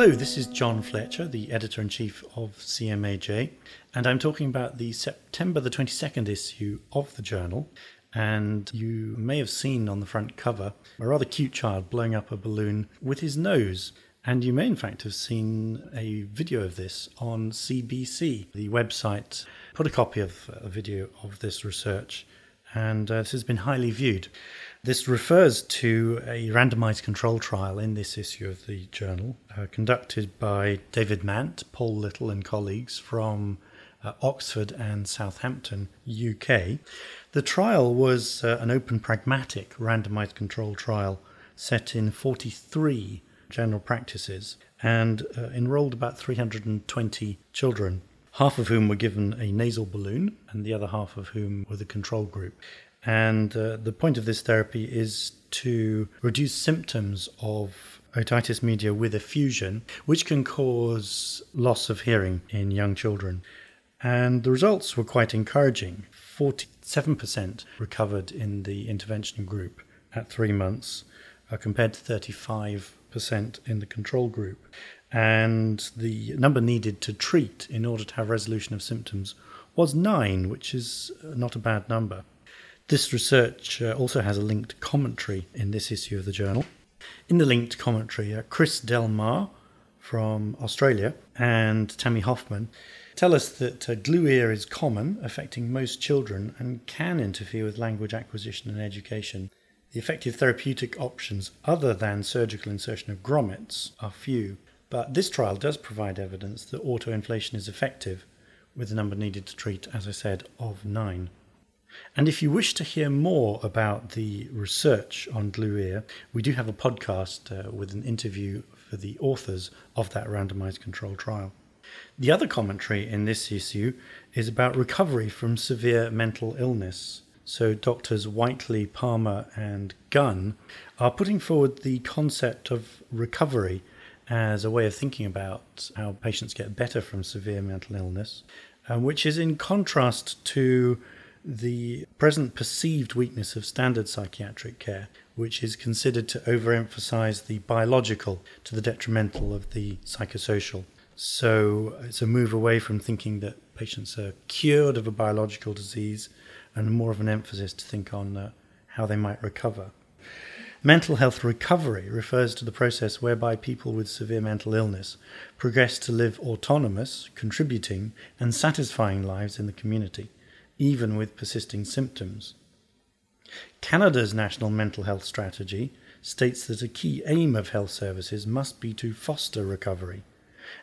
Hello, this is John Fletcher, the editor in chief of CMAJ, and I'm talking about the September the 22nd issue of the journal. And you may have seen on the front cover a rather cute child blowing up a balloon with his nose. And you may, in fact, have seen a video of this on CBC. The website put a copy of a video of this research, and uh, this has been highly viewed. This refers to a randomized control trial in this issue of the journal, uh, conducted by David Mant, Paul Little, and colleagues from uh, Oxford and Southampton, UK. The trial was uh, an open pragmatic randomized control trial set in 43 general practices and uh, enrolled about 320 children, half of whom were given a nasal balloon and the other half of whom were the control group. And uh, the point of this therapy is to reduce symptoms of otitis media with effusion, which can cause loss of hearing in young children. And the results were quite encouraging. 47% recovered in the intervention group at three months, uh, compared to 35% in the control group. And the number needed to treat in order to have resolution of symptoms was nine, which is uh, not a bad number. This research uh, also has a linked commentary in this issue of the journal. In the linked commentary, uh, Chris Del Mar from Australia and Tammy Hoffmann tell us that uh, glue ear is common, affecting most children, and can interfere with language acquisition and education. The effective therapeutic options other than surgical insertion of grommets are few, but this trial does provide evidence that autoinflation is effective, with the number needed to treat, as I said, of nine. And if you wish to hear more about the research on glue ear, we do have a podcast uh, with an interview for the authors of that randomized control trial. The other commentary in this issue is about recovery from severe mental illness. So, doctors Whitley, Palmer, and Gunn are putting forward the concept of recovery as a way of thinking about how patients get better from severe mental illness, uh, which is in contrast to the present perceived weakness of standard psychiatric care, which is considered to overemphasize the biological to the detrimental of the psychosocial. So it's a move away from thinking that patients are cured of a biological disease and more of an emphasis to think on uh, how they might recover. Mental health recovery refers to the process whereby people with severe mental illness progress to live autonomous, contributing, and satisfying lives in the community even with persisting symptoms. Canada's National Mental Health Strategy states that a key aim of health services must be to foster recovery,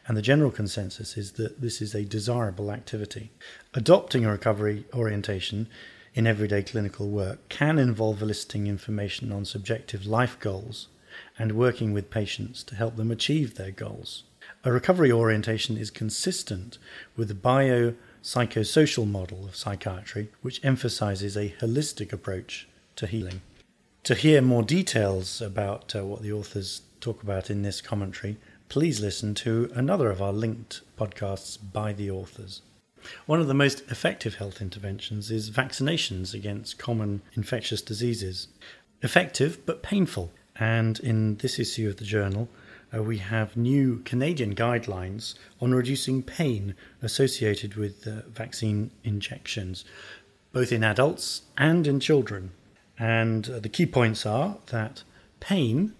and the general consensus is that this is a desirable activity. Adopting a recovery orientation in everyday clinical work can involve eliciting information on subjective life goals and working with patients to help them achieve their goals. A recovery orientation is consistent with the bio psychosocial model of psychiatry, which emphasizes a holistic approach to healing. To hear more details about uh, what the authors talk about in this commentary, please listen to another of our linked podcasts by the authors. One of the most effective health interventions is vaccinations against common infectious diseases. Effective but painful. And in this issue of the journal, uh, we have new Canadian guidelines on reducing pain associated with uh, vaccine injections, both in adults and in children. And uh, the key points are that pain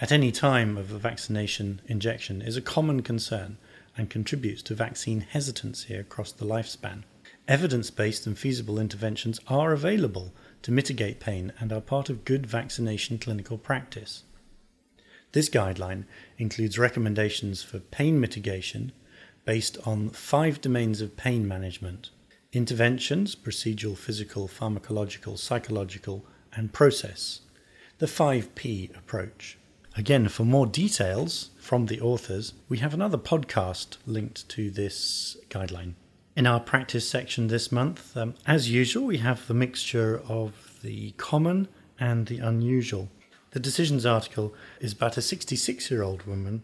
at any time of a vaccination injection is a common concern and contributes to vaccine hesitancy across the lifespan. Evidence based and feasible interventions are available to mitigate pain and are part of good vaccination clinical practice. This guideline includes recommendations for pain mitigation based on five domains of pain management interventions, procedural, physical, pharmacological, psychological, and process. The 5P approach. Again, for more details from the authors, we have another podcast linked to this guideline. In our practice section this month, um, as usual, we have the mixture of the common and the unusual. The Decisions article is about a 66 year old woman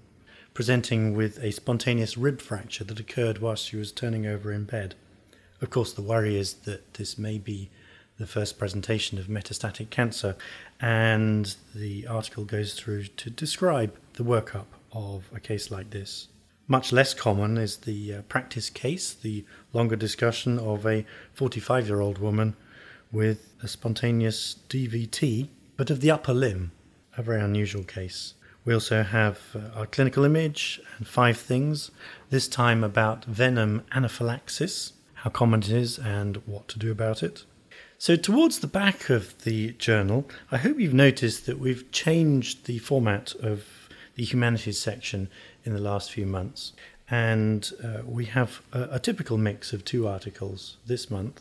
presenting with a spontaneous rib fracture that occurred whilst she was turning over in bed. Of course, the worry is that this may be the first presentation of metastatic cancer, and the article goes through to describe the workup. of a case like this. Much less common is the uh, practice case, the longer discussion of a 45 year old woman with a spontaneous DVT, but of the upper limb, a very unusual case. We also have uh, our clinical image and five things, this time about venom anaphylaxis, how common it is, and what to do about it. So, towards the back of the journal, I hope you've noticed that we've changed the format of the humanities section in the last few months. And uh, we have a, a, typical mix of two articles this month.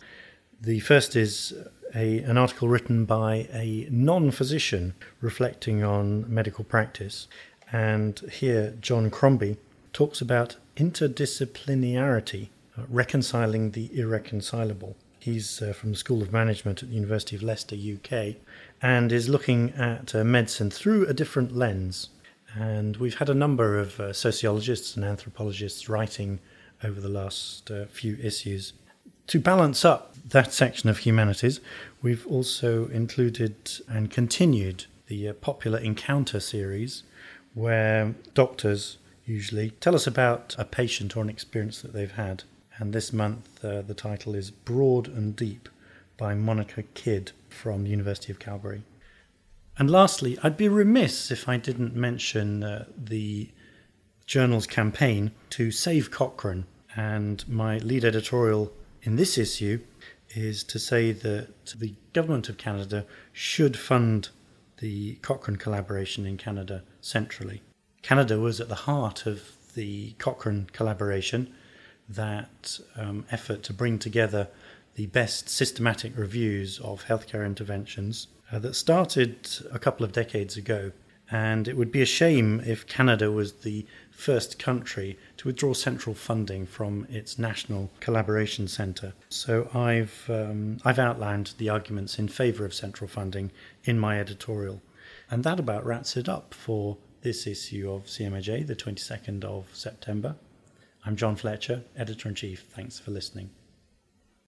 The first is a, an article written by a non physician reflecting on medical practice. And here, John Crombie talks about interdisciplinarity, uh, reconciling the irreconcilable. He's uh, from the School of Management at the University of Leicester, UK, and is looking at uh, medicine through a different lens. And we've had a number of uh, sociologists and anthropologists writing over the last uh, few issues. To balance up that section of humanities, we've also included and continued the uh, popular Encounter series, where doctors usually tell us about a patient or an experience that they've had. And this month, uh, the title is Broad and Deep by Monica Kidd from the University of Calgary. And lastly, I'd be remiss if I didn't mention uh, the journal's campaign to save Cochrane. And my lead editorial in this issue is to say that the Government of Canada should fund the Cochrane collaboration in Canada centrally. Canada was at the heart of the Cochrane collaboration, that um, effort to bring together the best systematic reviews of healthcare interventions uh, that started a couple of decades ago. And it would be a shame if Canada was the first country to withdraw central funding from its national collaboration centre. So I've um, I've outlined the arguments in favour of central funding in my editorial, and that about wraps it up for this issue of CMAJ, the 22nd of September. I'm John Fletcher, editor in chief. Thanks for listening.